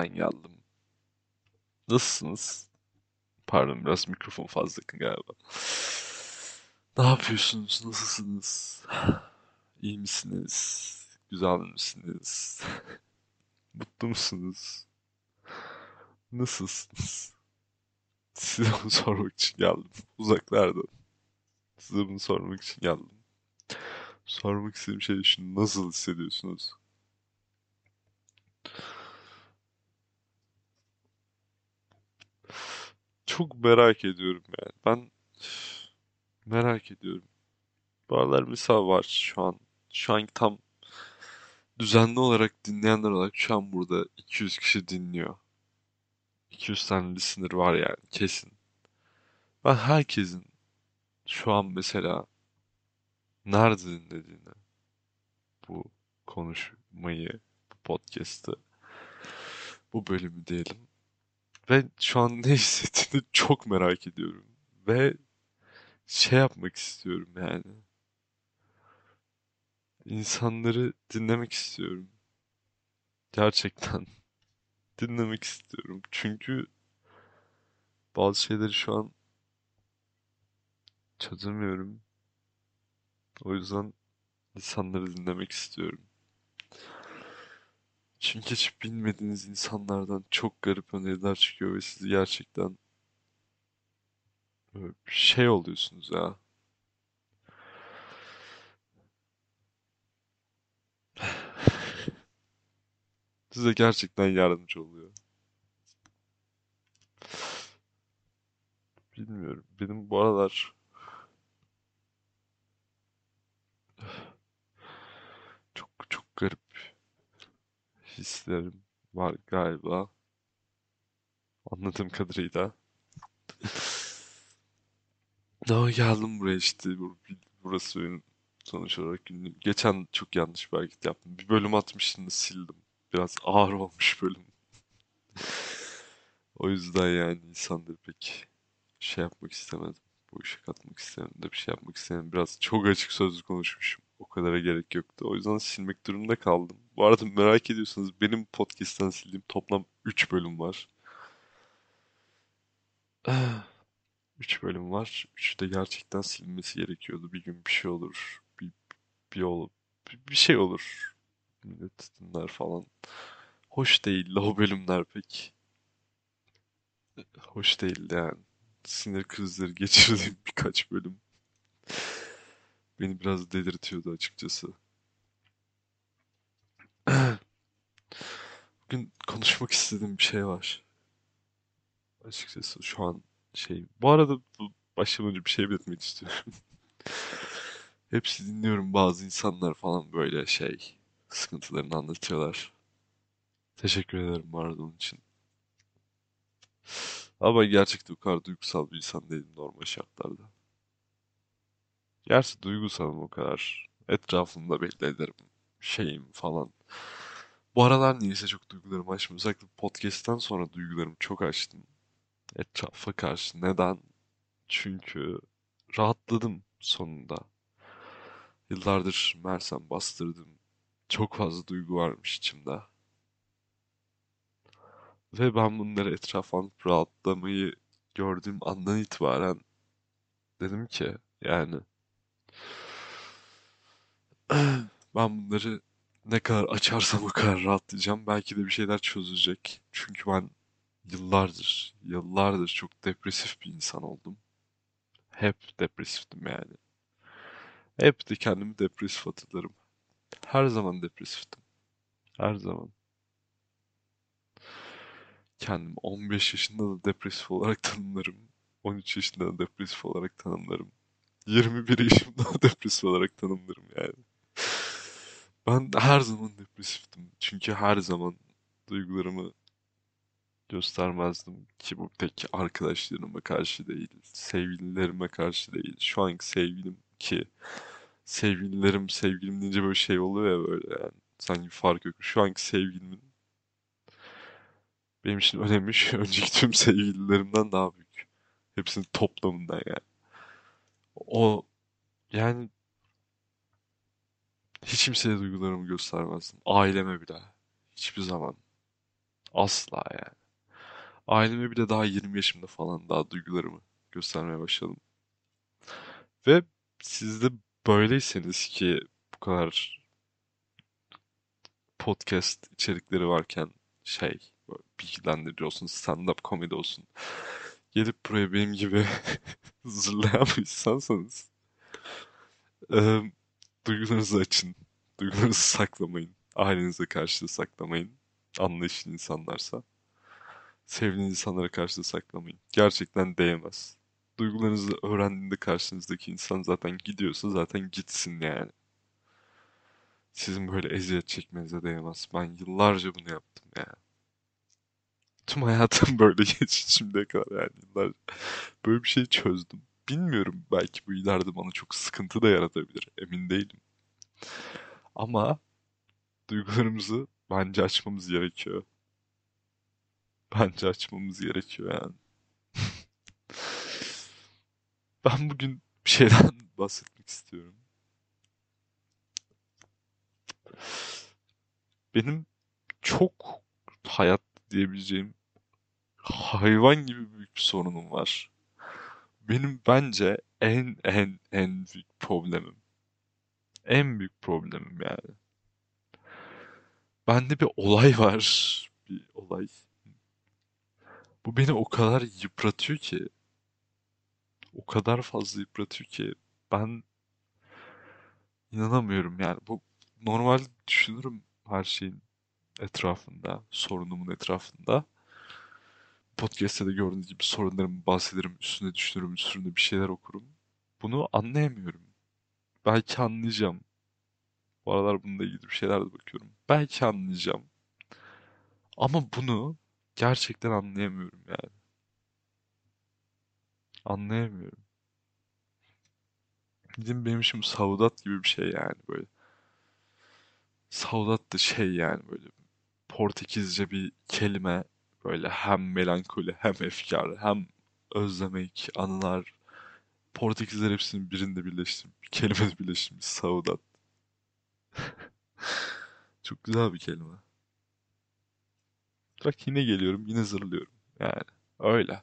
Ben geldim. Nasılsınız? Pardon biraz mikrofon fazla yakın galiba. Ne yapıyorsunuz? Nasılsınız? İyi misiniz? Güzel misiniz? Mutlu musunuz? Nasılsınız? Size bunu sormak için geldim. Uzaklardan. Size bunu sormak için geldim. Sormak istediğim şey şu. Nasıl hissediyorsunuz? Çok merak ediyorum yani. Ben merak ediyorum. Bu aralar mesela var şu an. Şu an tam düzenli olarak dinleyenler olarak şu an burada 200 kişi dinliyor. 200 tane listener var yani kesin. Ben herkesin şu an mesela nerede dinlediğini bu konuşmayı, bu podcast'ı, bu bölümü diyelim. Ve şu an ne hissettiğini çok merak ediyorum. Ve şey yapmak istiyorum yani. İnsanları dinlemek istiyorum. Gerçekten dinlemek istiyorum. Çünkü bazı şeyleri şu an çözemiyorum. O yüzden insanları dinlemek istiyorum. Çünkü hiç bilmediğiniz insanlardan çok garip öneriler çıkıyor ve sizi gerçekten böyle şey oluyorsunuz ya. Size gerçekten yardımcı oluyor. Bilmiyorum. Benim bu aralar çok çok garip hislerim var galiba. Anladığım kadarıyla. Daha geldim buraya işte. Bur- Burası benim sonuç olarak günlüğüm. Geçen çok yanlış bir hareket yaptım. Bir bölüm atmıştım da sildim. Biraz ağır olmuş bölüm. O yüzden yani insanları pek şey yapmak istemedim. Bu işe katmak istemedim de bir şey yapmak istemedim. Biraz çok açık sözlü konuşmuşum. O kadara gerek yoktu. O yüzden silmek durumunda kaldım. Bu arada merak ediyorsanız benim podcast'ten sildiğim toplam 3 bölüm var. 3 bölüm var. 3'ü de gerçekten silinmesi gerekiyordu. Bir gün bir şey olur. Bir, bir, ol, bir, bir şey olur. Millet dinler falan. Hoş değildi o bölümler pek. Hoş değildi yani. Sinir krizleri geçirdiğim birkaç bölüm. Beni biraz delirtiyordu açıkçası. Bugün konuşmak istediğim bir şey var. Açıkçası şu an şey... Bu arada bu başlamadan önce bir şey belirtmek istiyorum. Hepsi dinliyorum bazı insanlar falan böyle şey sıkıntılarını anlatıyorlar. Teşekkür ederim bu arada onun için. Ama gerçekten o kadar duygusal bir insan değilim normal şartlarda. Gerçi duygusalım o kadar. Etrafımda belli. Şeyim falan. Bu aralar niyeyse çok duygularımı açmıyorum. Özellikle podcast'ten sonra duygularımı çok açtım. Etrafa karşı. Neden? Çünkü rahatladım sonunda. Yıllardır mersem bastırdım. Çok fazla duygu varmış içimde. Ve ben bunları etrafa rahatlamayı gördüğüm andan itibaren dedim ki yani ben bunları ne kadar açarsam o kadar rahatlayacağım. Belki de bir şeyler çözecek. Çünkü ben yıllardır, yıllardır çok depresif bir insan oldum. Hep depresiftim yani. Hep de kendimi depresif hatırlarım. Her zaman depresiftim. Her zaman. Kendim 15 yaşında da depresif olarak tanımlarım. 13 yaşında da depresif olarak tanımlarım. 21 yaşımda da depresif olarak tanımlarım yani. Ben her zaman depresiftim. Çünkü her zaman duygularımı göstermezdim ki bu tek arkadaşlarıma karşı değil, sevgililerime karşı değil. Şu anki sevgilim ki sevgililerim sevgilim deyince böyle şey oluyor ya böyle yani sanki fark yok. Şu anki sevgilimin benim için önemi şu önceki tüm sevgililerimden daha büyük. Hepsinin toplamından yani. O yani hiç kimseye duygularımı göstermezdim. Aileme bile. Hiçbir zaman. Asla yani. Aileme bile daha 20 yaşımda falan daha duygularımı göstermeye başladım. Ve siz de böyleyseniz ki bu kadar podcast içerikleri varken şey bilgilendirici olsun, stand-up komedi olsun. Gelip buraya benim gibi zırlayan eee, duygularınızı açın. Duygularınızı saklamayın. Ailenize karşı da saklamayın. Anlayışlı insanlarsa. Sevdiğiniz insanlara karşı da saklamayın. Gerçekten değmez. Duygularınızı öğrendiğinde karşınızdaki insan zaten gidiyorsa zaten gitsin yani. Sizin böyle eziyet çekmenize değmez. Ben yıllarca bunu yaptım yani. Tüm hayatım böyle geçti şimdiye kadar yani yıllar böyle bir şey çözdüm. Bilmiyorum belki bu ileride bana çok sıkıntı da yaratabilir. Emin değilim. Ama duygularımızı bence açmamız gerekiyor. Bence açmamız gerekiyor yani. Ben bugün bir şeyden bahsetmek istiyorum. Benim çok hayat diyebileceğim hayvan gibi büyük bir sorunum var. Benim bence en en en büyük problemim. En büyük problemim yani. Bende bir olay var. Bir olay. Bu beni o kadar yıpratıyor ki. O kadar fazla yıpratıyor ki. Ben inanamıyorum yani. Bu normal düşünürüm her şeyin etrafında. Sorunumun etrafında. Podcast'te de gördüğünüz gibi sorunlarımı bahsederim. Üstüne düşünürüm. Üstüne bir şeyler okurum. Bunu anlayamıyorum. Belki anlayacağım. Bu aralar bununla ilgili bir şeyler de bakıyorum. Belki anlayacağım. Ama bunu gerçekten anlayamıyorum yani. Anlayamıyorum. Bizim benim şimdi Saudat gibi bir şey yani böyle. Saudat da şey yani böyle Portekizce bir kelime böyle hem melankoli hem efkar hem özlemek, anılar. Portekizler hepsinin birinde birleştirmiş, bir kelimede birleştirmiş Saudat. Çok güzel bir kelime. Bak yine geliyorum, yine zırlıyorum. Yani öyle.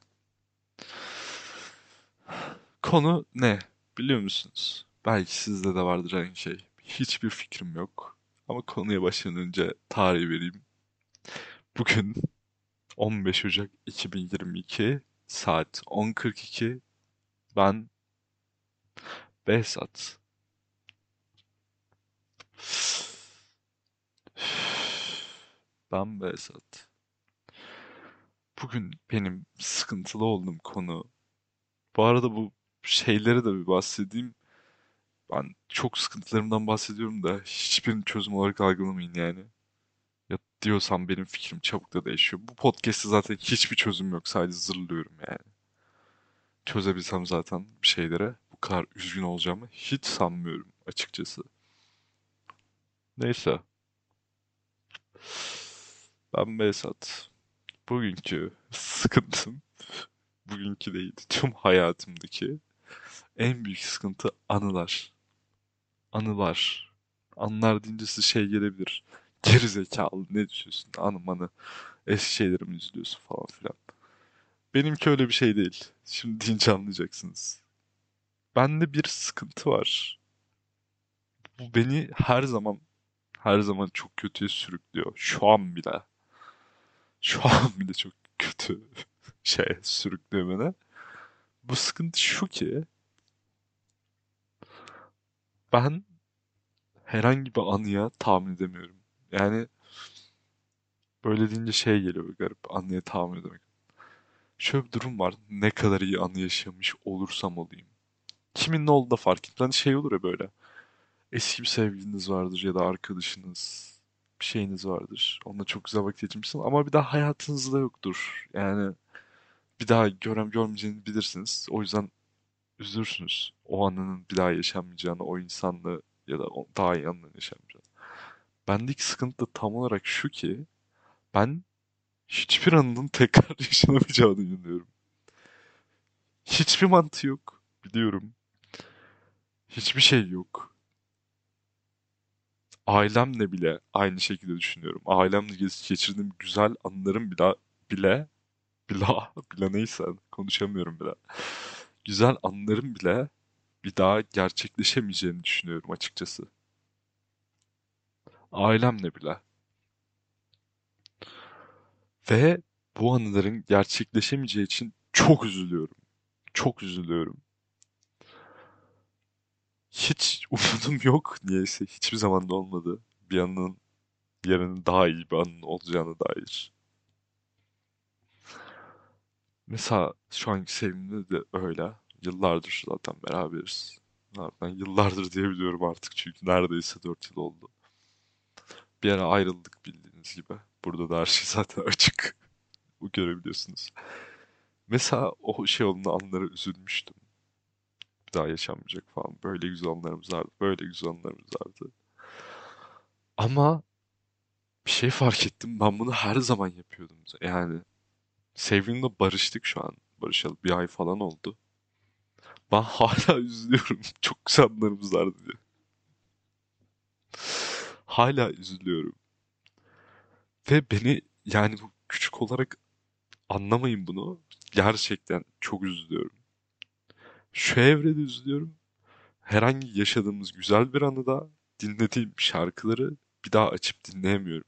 Konu ne? Biliyor musunuz? Belki sizde de vardır aynı şey. Hiçbir fikrim yok. Ama konuya başlamadan önce tarihi vereyim. Bugün 15 Ocak 2022 saat 10.42 ben Behzat. Ben Behzat. Bugün benim sıkıntılı olduğum konu. Bu arada bu şeyleri de bir bahsedeyim. Ben çok sıkıntılarımdan bahsediyorum da hiçbirini çözüm olarak algılamayın yani. Diyorsam benim fikrim çabuk da değişiyor. Bu podcast'te zaten hiçbir çözüm yok. Sadece zırlıyorum yani. Çözebilsem zaten bir şeylere bu kadar üzgün olacağımı hiç sanmıyorum açıkçası. Neyse. Ben Behzat. Bugünkü sıkıntım, bugünkü değil, tüm hayatımdaki en büyük sıkıntı anılar. Anılar. Anılar deyince size şey gelebilir. Geri zekalı ne düşünüyorsun? Anı manı. Eski şeyleri mi üzülüyorsun falan filan. Benimki öyle bir şey değil. Şimdi deyince anlayacaksınız. Bende bir sıkıntı var. Bu beni her zaman her zaman çok kötüye sürüklüyor. Şu an bile. Şu an bile çok kötü şey sürüklüyor beni. Bu sıkıntı şu ki ben herhangi bir anıya tahammül edemiyorum. Yani böyle deyince şey geliyor garip anıya tahammül edemek. Şöyle bir durum var. Ne kadar iyi anı yaşamış olursam olayım. Kimin ne olduğu da fark etmez. Hani şey olur ya böyle. Eski bir sevgiliniz vardır ya da arkadaşınız. Bir şeyiniz vardır. Onunla çok güzel vakit geçirmişsiniz ama bir daha hayatınızda yoktur. Yani bir daha görem görmeyeceğini bilirsiniz. O yüzden üzülürsünüz. O anının bir daha yaşanmayacağını, o insanla ya da daha iyi anının yaşanmayacağını. Bendeki sıkıntı da tam olarak şu ki ben hiçbir anının tekrar yaşanamayacağını inanıyorum. Hiçbir mantığı yok. Biliyorum. Hiçbir şey yok. Ailemle bile aynı şekilde düşünüyorum. Ailemle geç- geçirdiğim güzel anılarım bile bile bile bile neyse konuşamıyorum bile. Güzel anılarım bile bir daha gerçekleşemeyeceğini düşünüyorum açıkçası. Ailemle bile. Ve bu anıların gerçekleşemeyeceği için çok üzülüyorum. Çok üzülüyorum. Hiç umudum yok niyeyse. Hiçbir zaman da olmadı. Bir anının yarının daha iyi bir anının olacağına dair. Mesela şu anki sevgilimde de öyle. Yıllardır zaten beraberiz. Ben yıllardır diyebiliyorum artık çünkü neredeyse 4 yıl oldu. Bir ara ayrıldık bildiğiniz gibi. Burada da her şey zaten açık. Bu görebiliyorsunuz. Mesela o şey olduğunda anlara üzülmüştüm. Bir daha yaşanmayacak falan. Böyle güzel anlarımız vardı. Böyle güzel anlarımız vardı. Ama bir şey fark ettim. Ben bunu her zaman yapıyordum. Yani sevgilimle barıştık şu an. Barışalı bir ay falan oldu. Ben hala üzülüyorum. Çok güzel anlarımız vardı diye. Hala üzülüyorum. Ve beni yani bu küçük olarak anlamayın bunu. Gerçekten çok üzülüyorum. Şu evrede üzülüyorum. Herhangi yaşadığımız güzel bir anıda dinlediğim şarkıları bir daha açıp dinleyemiyorum.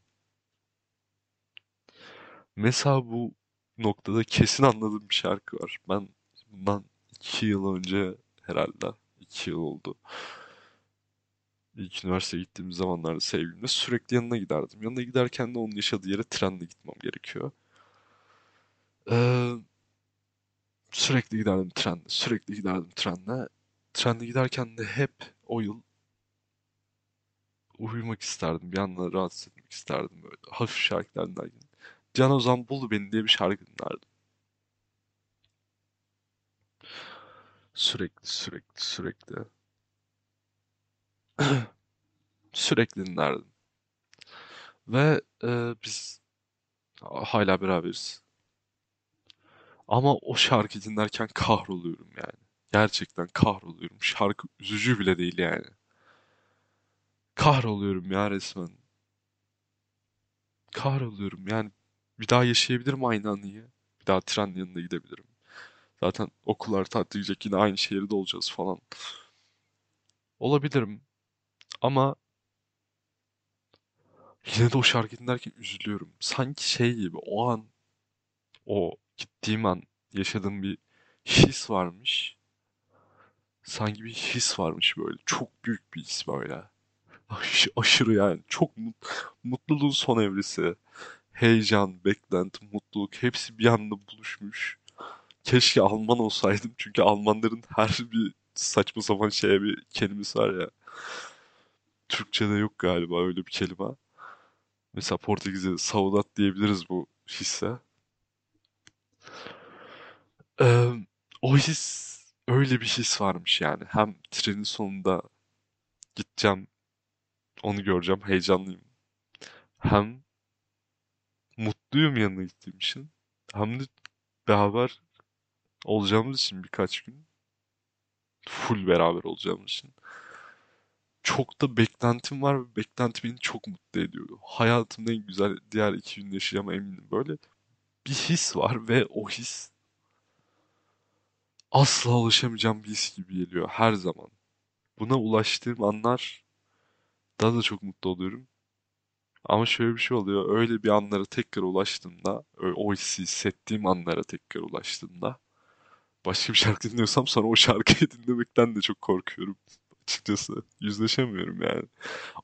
Mesela bu noktada kesin anladığım bir şarkı var. Ben bundan iki yıl önce herhalde iki yıl oldu. İlk üniversiteye gittiğim zamanlarda sevgilimle sürekli yanına giderdim. Yanına giderken de onun yaşadığı yere trenle gitmem gerekiyor. Ee, sürekli giderdim trenle, sürekli giderdim trenle. Trenle giderken de hep o yıl uyumak isterdim. Bir anda rahatsız etmek isterdim böyle. Hafif şarkılar dinlerken. Can Ozan Bulu Beni diye bir şarkı dinlerdim. Sürekli, sürekli, sürekli. Sürekli dinlerdim. Ve e, biz hala beraberiz. Ama o şarkı dinlerken kahroluyorum yani. Gerçekten kahroluyorum. Şarkı üzücü bile değil yani. Kahroluyorum ya resmen. Kahroluyorum yani. Bir daha yaşayabilirim aynı anıyı. Bir daha tren yanına gidebilirim. Zaten okullar tatil yine aynı şehirde olacağız falan. Olabilirim. Ama yine de o şarkı dinlerken üzülüyorum. Sanki şey gibi o an o gittiğim an yaşadığım bir his varmış. Sanki bir his varmış böyle. Çok büyük bir his böyle. Aş- aşırı yani. Çok mut mutluluğun son evresi. Heyecan, beklenti, mutluluk hepsi bir anda buluşmuş. Keşke Alman olsaydım çünkü Almanların her bir saçma sapan şeye bir kelimesi var ya. Türkçe'de yok galiba öyle bir kelime. Mesela Portekizce saudade diyebiliriz bu hisse. Ee, o his öyle bir his varmış yani. Hem trenin sonunda gideceğim, onu göreceğim, heyecanlıyım. Hem mutluyum yanına gittiğim için. Hem de beraber olacağımız için birkaç gün. Full beraber olacağımız için. Çok da beklentim var ve beklenti beni çok mutlu ediyor. Hayatımda en güzel diğer iki gün yaşayacağıma eminim. Böyle bir his var ve o his asla ulaşamayacağım bir his gibi geliyor her zaman. Buna ulaştığım anlar daha da çok mutlu oluyorum. Ama şöyle bir şey oluyor. Öyle bir anlara tekrar ulaştığımda, o hissi hissettiğim anlara tekrar ulaştığımda başka bir şarkı dinliyorsam sonra o şarkıyı dinlemekten de çok korkuyorum. Açıkçası yüzleşemiyorum yani.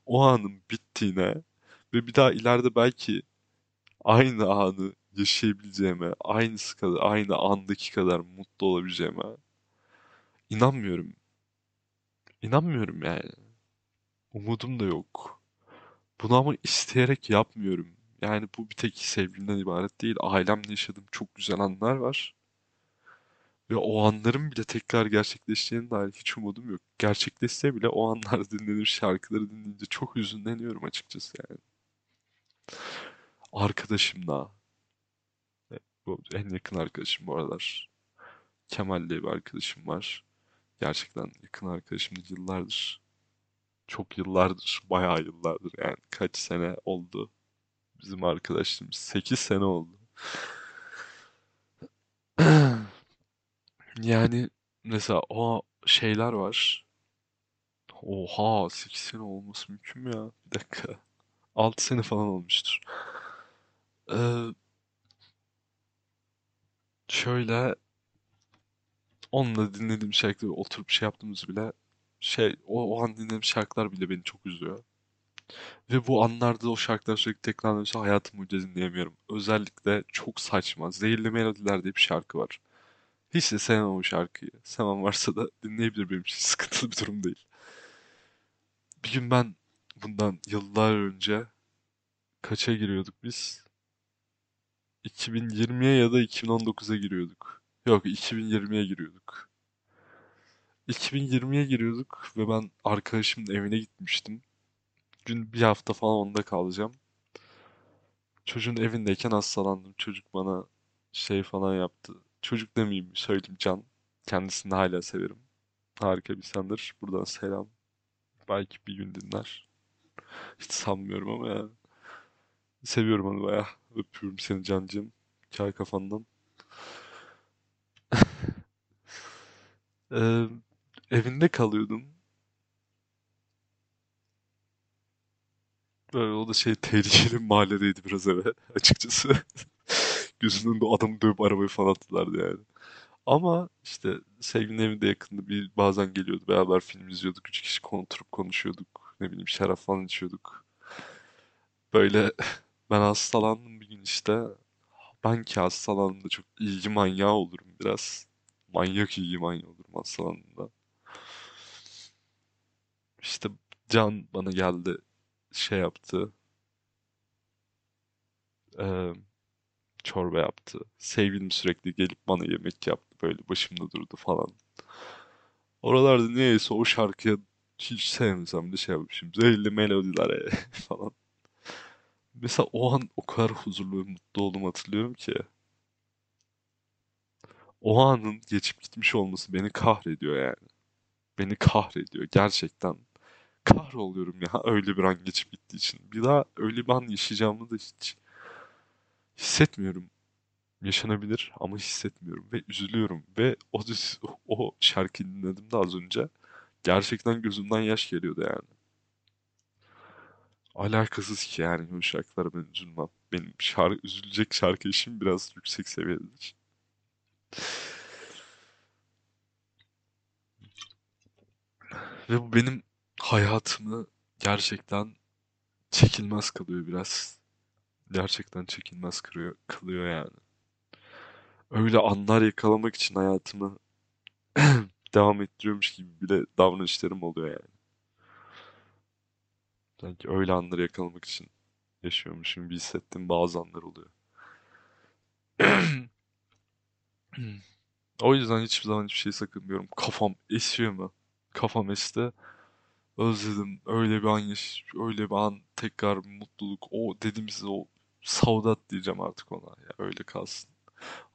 O anın bittiğine ve bir daha ileride belki aynı anı yaşayabileceğime, aynısı kadar, aynı andaki kadar mutlu olabileceğime inanmıyorum. İnanmıyorum yani. Umudum da yok. Bunu ama isteyerek yapmıyorum. Yani bu bir tek sevgimden ibaret değil. Ailemle yaşadığım çok güzel anlar var. Ve o anların bile tekrar gerçekleşeceğine dair hiç umudum yok. Gerçekleşse bile o anlar dinlenir şarkıları dinleyince çok hüzünleniyorum açıkçası yani. Arkadaşımla, e, bu en yakın arkadaşım bu aralar. Kemal diye bir arkadaşım var. Gerçekten yakın arkadaşımdır yıllardır. Çok yıllardır, bayağı yıllardır yani kaç sene oldu bizim arkadaşlığımız? 8 sene oldu. Yani mesela o şeyler var. Oha 8 sene olması mümkün mü ya? Bir dakika. 6 sene falan olmuştur. Ee, şöyle onunla dinlediğim şarkıları oturup şey yaptığımız bile şey o, o an dinlediğim şarkılar bile beni çok üzüyor. Ve bu anlarda o şarkılar sürekli tekrarlanıyorsa hayatım boyunca dinleyemiyorum. Özellikle çok saçma. Zehirli Melodiler diye bir şarkı var. Hiç de sevmem o şarkıyı. Sevmem varsa da dinleyebilir benim için. Sıkıntılı bir durum değil. Bir gün ben bundan yıllar önce kaça giriyorduk biz? 2020'ye ya da 2019'a giriyorduk. Yok 2020'ye giriyorduk. 2020'ye giriyorduk ve ben arkadaşımın evine gitmiştim. Gün bir hafta falan onda kalacağım. Çocuğun evindeyken hastalandım. Çocuk bana şey falan yaptı. Çocuk demeyeyim söyleyeyim Can. Kendisini hala severim. Harika bir insandır. Buradan selam. Belki bir gün dinler. Hiç sanmıyorum ama ya. Seviyorum onu bayağı. Öpüyorum seni Cancığım. Çay kafandan. Ee, evinde kalıyordum. Böyle o da şey tehlikeli mahalledeydi biraz eve açıkçası. Gözünün önünde adamı dövüp arabayı falan attılardı yani. Ama işte sevgilinin evinde yakında bir bazen geliyordu. Beraber film izliyorduk. Üç kişi oturup konuşuyorduk. Ne bileyim şarap falan içiyorduk. Böyle ben hastalandım bir gün işte. Ben ki hastalandığımda çok ilgi manyağı olurum biraz. Manyak ilgi manyağı olurum hastalandığımda. İşte Can bana geldi şey yaptı. eee, çorba yaptı. Sevgilim sürekli gelip bana yemek yaptı. Böyle başımda durdu falan. Oralarda niyeyse o şarkıya hiç sevmesem de şey yapmışım. Zehirli melodiler falan. Mesela o an o kadar huzurlu ve mutlu olduğumu hatırlıyorum ki. O anın geçip gitmiş olması beni kahrediyor yani. Beni kahrediyor gerçekten. Kahroluyorum ya öyle bir an geçip gittiği için. Bir daha öyle bir an yaşayacağımı da hiç hissetmiyorum. Yaşanabilir ama hissetmiyorum ve üzülüyorum. Ve o, o şarkıyı dinledim de az önce. Gerçekten gözümden yaş geliyordu yani. Alakasız ki yani o şarkılara ben üzülmem. Benim şarkı, üzülecek şarkı işim biraz yüksek seviyededir. Ve bu benim hayatımı gerçekten çekilmez kılıyor biraz. Gerçekten çekilmez kılıyor, kılıyor yani. Öyle anlar yakalamak için hayatımı devam ettiriyormuş gibi bile davranışlarım oluyor yani. Sanki öyle anları yakalamak için yaşıyormuşum gibi hissettiğim bazı anlar oluyor. O yüzden hiçbir zaman hiçbir şey sakınmıyorum. Kafam esiyor mu? Kafam esti. Özledim. Öyle bir an yaş öyle bir an tekrar mutluluk. O dediğimiz o Saudat diyeceğim artık ona. Ya öyle kalsın.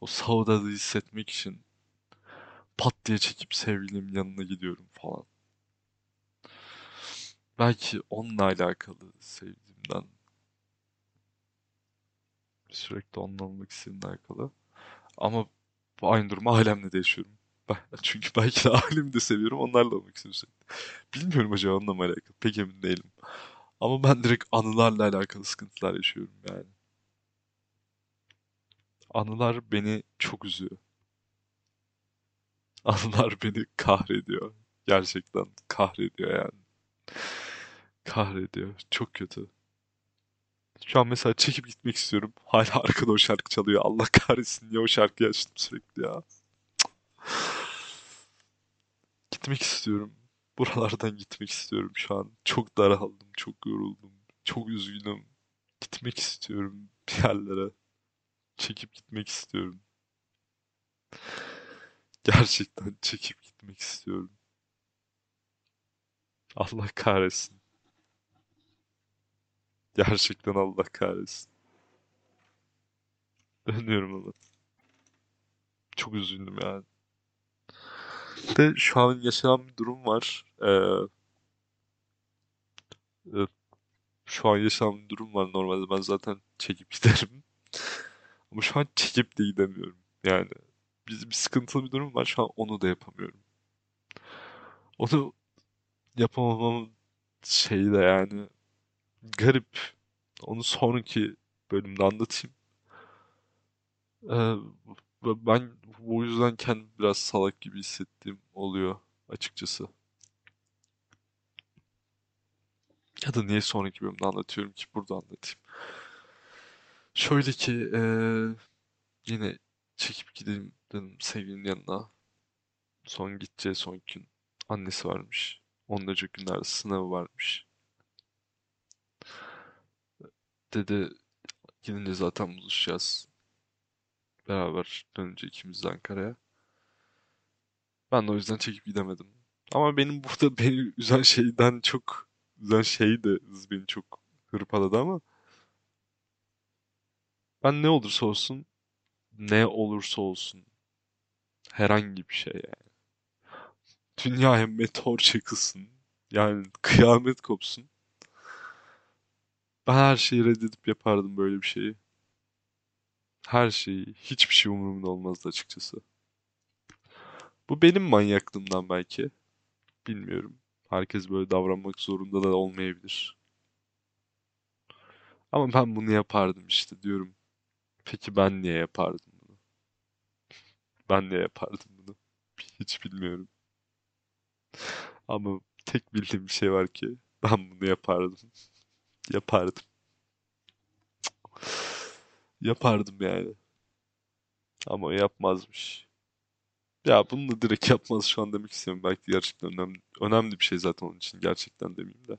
O Saudat'ı hissetmek için pat diye çekip sevgilimin yanına gidiyorum falan. Belki onunla alakalı sevdiğimden sürekli onunla olmak istediğimden alakalı. Ama bu aynı durumu ailemle de yaşıyorum. Çünkü belki de ailemi de seviyorum onlarla olmak istiyorum. Bilmiyorum acaba onunla mı alakalı. Pek emin değilim. Ama ben direkt anılarla alakalı sıkıntılar yaşıyorum yani. Anılar beni çok üzüyor. Anılar beni kahrediyor. Gerçekten kahrediyor yani. Kahrediyor. Çok kötü. Şu an mesela çekip gitmek istiyorum. Hala arkada o şarkı çalıyor. Allah kahretsin niye o şarkıyı açtım sürekli ya. Gitmek istiyorum. Buralardan gitmek istiyorum şu an. Çok daraldım, çok yoruldum, çok üzgünüm. Gitmek istiyorum bir yerlere. Çekip gitmek istiyorum. Gerçekten çekip gitmek istiyorum. Allah kahretsin. Gerçekten Allah kahretsin. Dönüyorum ama. Çok üzüldüm yani. De şu an yaşanan bir durum var. Ee, Evet, şu an yaşanan bir durum var. Normalde ben zaten çekip giderim. Ama şu an çekip de gidemiyorum. Yani biz bir sıkıntılı bir durum var. Şu an onu da yapamıyorum. Onu yapamamam şey de yani garip. Onu sonraki bölümde anlatayım. Ee, ben bu yüzden kendim biraz salak gibi hissettiğim oluyor açıkçası. Ya da niye sonraki bölümde anlatıyorum ki burada anlatayım. Şöyle ki eee, yine çekip gideyim dedim sevgilinin yanına. Son gideceği son gün annesi varmış. Ondan önceki günlerde sınavı varmış. Dedi gidince zaten buluşacağız. Beraber dönünce ikimiz de Ankara'ya. Ben de o yüzden çekip gidemedim. Ama benim burada beni üzen şeyden çok üzen şey de beni çok hırpaladı ama ben ne olursa olsun ne olursa olsun herhangi bir şey yani. Dünyaya meteor çakılsın. Yani kıyamet kopsun. Ben her şeyi reddedip yapardım böyle bir şeyi. Her şeyi. Hiçbir şey umurumda olmazdı açıkçası. Bu benim manyaklığımdan belki. Bilmiyorum. Herkes böyle davranmak zorunda da olmayabilir. Ama ben bunu yapardım işte diyorum. Peki ben niye yapardım bunu? Ben niye yapardım bunu? Hiç bilmiyorum. Ama tek bildiğim bir şey var ki ben bunu yapardım. Yapardım. Yapardım yani. Ama yapmazmış. Ya bunu da direkt yapmaz şu an demek istiyorum. Belki gerçekten önemli, önemli bir şey zaten onun için. Gerçekten demeyeyim de.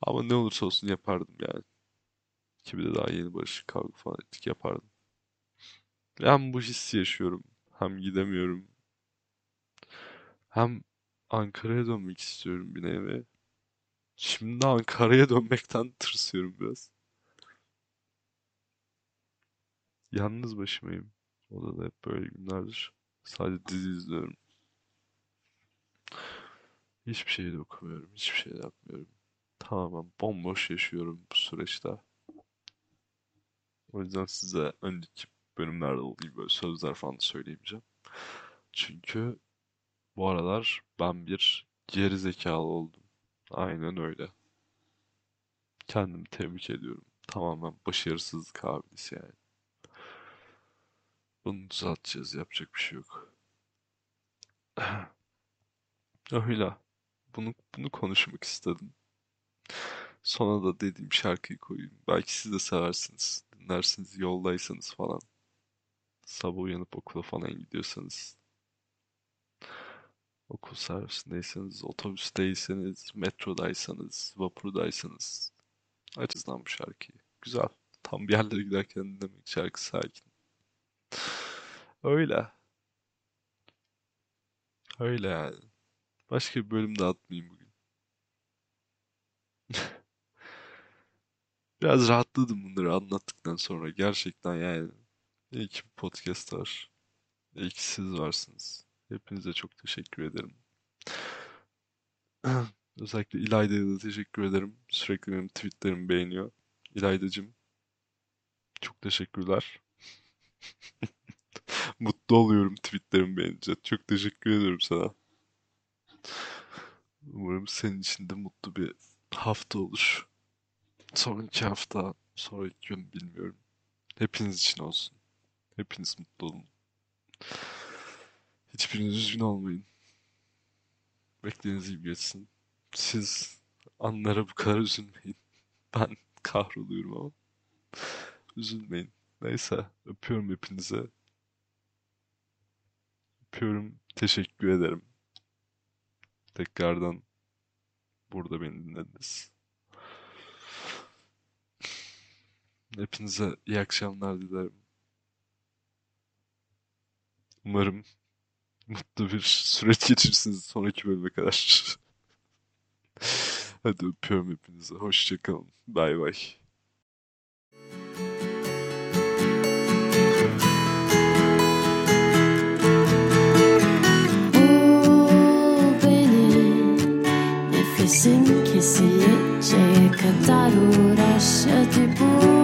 Ama ne olursa olsun yapardım yani. Ki bir de daha yeni barışık kavga falan ettik yapardım. Hem bu hissi yaşıyorum. Hem gidemiyorum. Hem Ankara'ya dönmek istiyorum bir nevi. Şimdi Ankara'ya dönmekten tırsıyorum biraz. Yalnız başımayım. Odada hep böyle günlerdir. Sadece dizi izliyorum. Hiçbir şey de okumuyorum. Hiçbir şey de yapmıyorum. Tamamen bomboş yaşıyorum bu süreçte. O yüzden size önceki bölümlerde olduğu böyle sözler falan da söyleyemeyeceğim. Çünkü bu aralar ben bir geri zekalı oldum. Aynen öyle. Kendimi tebrik ediyorum. Tamamen başarısızlık abidesi yani. Bunu düzelteceğiz. Yapacak bir şey yok. Öyle. Bunu, bunu konuşmak istedim. Sonra da dediğim şarkıyı koyayım. Belki siz de seversiniz. Dinlersiniz yoldaysanız falan. Sabah uyanıp okula falan gidiyorsanız. Okul servisindeyseniz, otobüsteyseniz, metrodaysanız, vapurdaysanız. Açısından bu şarkıyı. Güzel. Tam bir yerlere giderken dinlemek şarkı sakin. Öyle. Öyle yani. Başka bir bölüm daha atmayayım bugün. Biraz rahatladım bunları anlattıktan sonra. Gerçekten yani. İyi ki bir podcast var. İyi ki siz varsınız. Hepinize çok teşekkür ederim. Özellikle İlayda'ya da teşekkür ederim. Sürekli benim tweetlerimi beğeniyor. İlayda'cığım çok teşekkürler. Mutlu oluyorum tweetlerimi beğenince. Çok teşekkür ediyorum sana. Umarım senin için de mutlu bir hafta olur. Sonraki hafta, sonraki gün bilmiyorum. Hepiniz için olsun. Hepiniz mutlu olun. Hiçbiriniz üzgün olmayın. Beklediğiniz gibi geçsin. Siz anlara bu kadar üzülmeyin. Ben kahroluyorum ama. Üzülmeyin. Neyse, öpüyorum hepinize. Öpüyorum, teşekkür ederim. Tekrardan burada beni dinlediniz. Hepinize iyi akşamlar dilerim. Umarım mutlu bir süreç geçirirsiniz sonraki bölüme kadar. Hadi öpüyorum hepinize. Hoşçakalın. Bay bay. nefesim kesilinceye kadar uğraşadı bu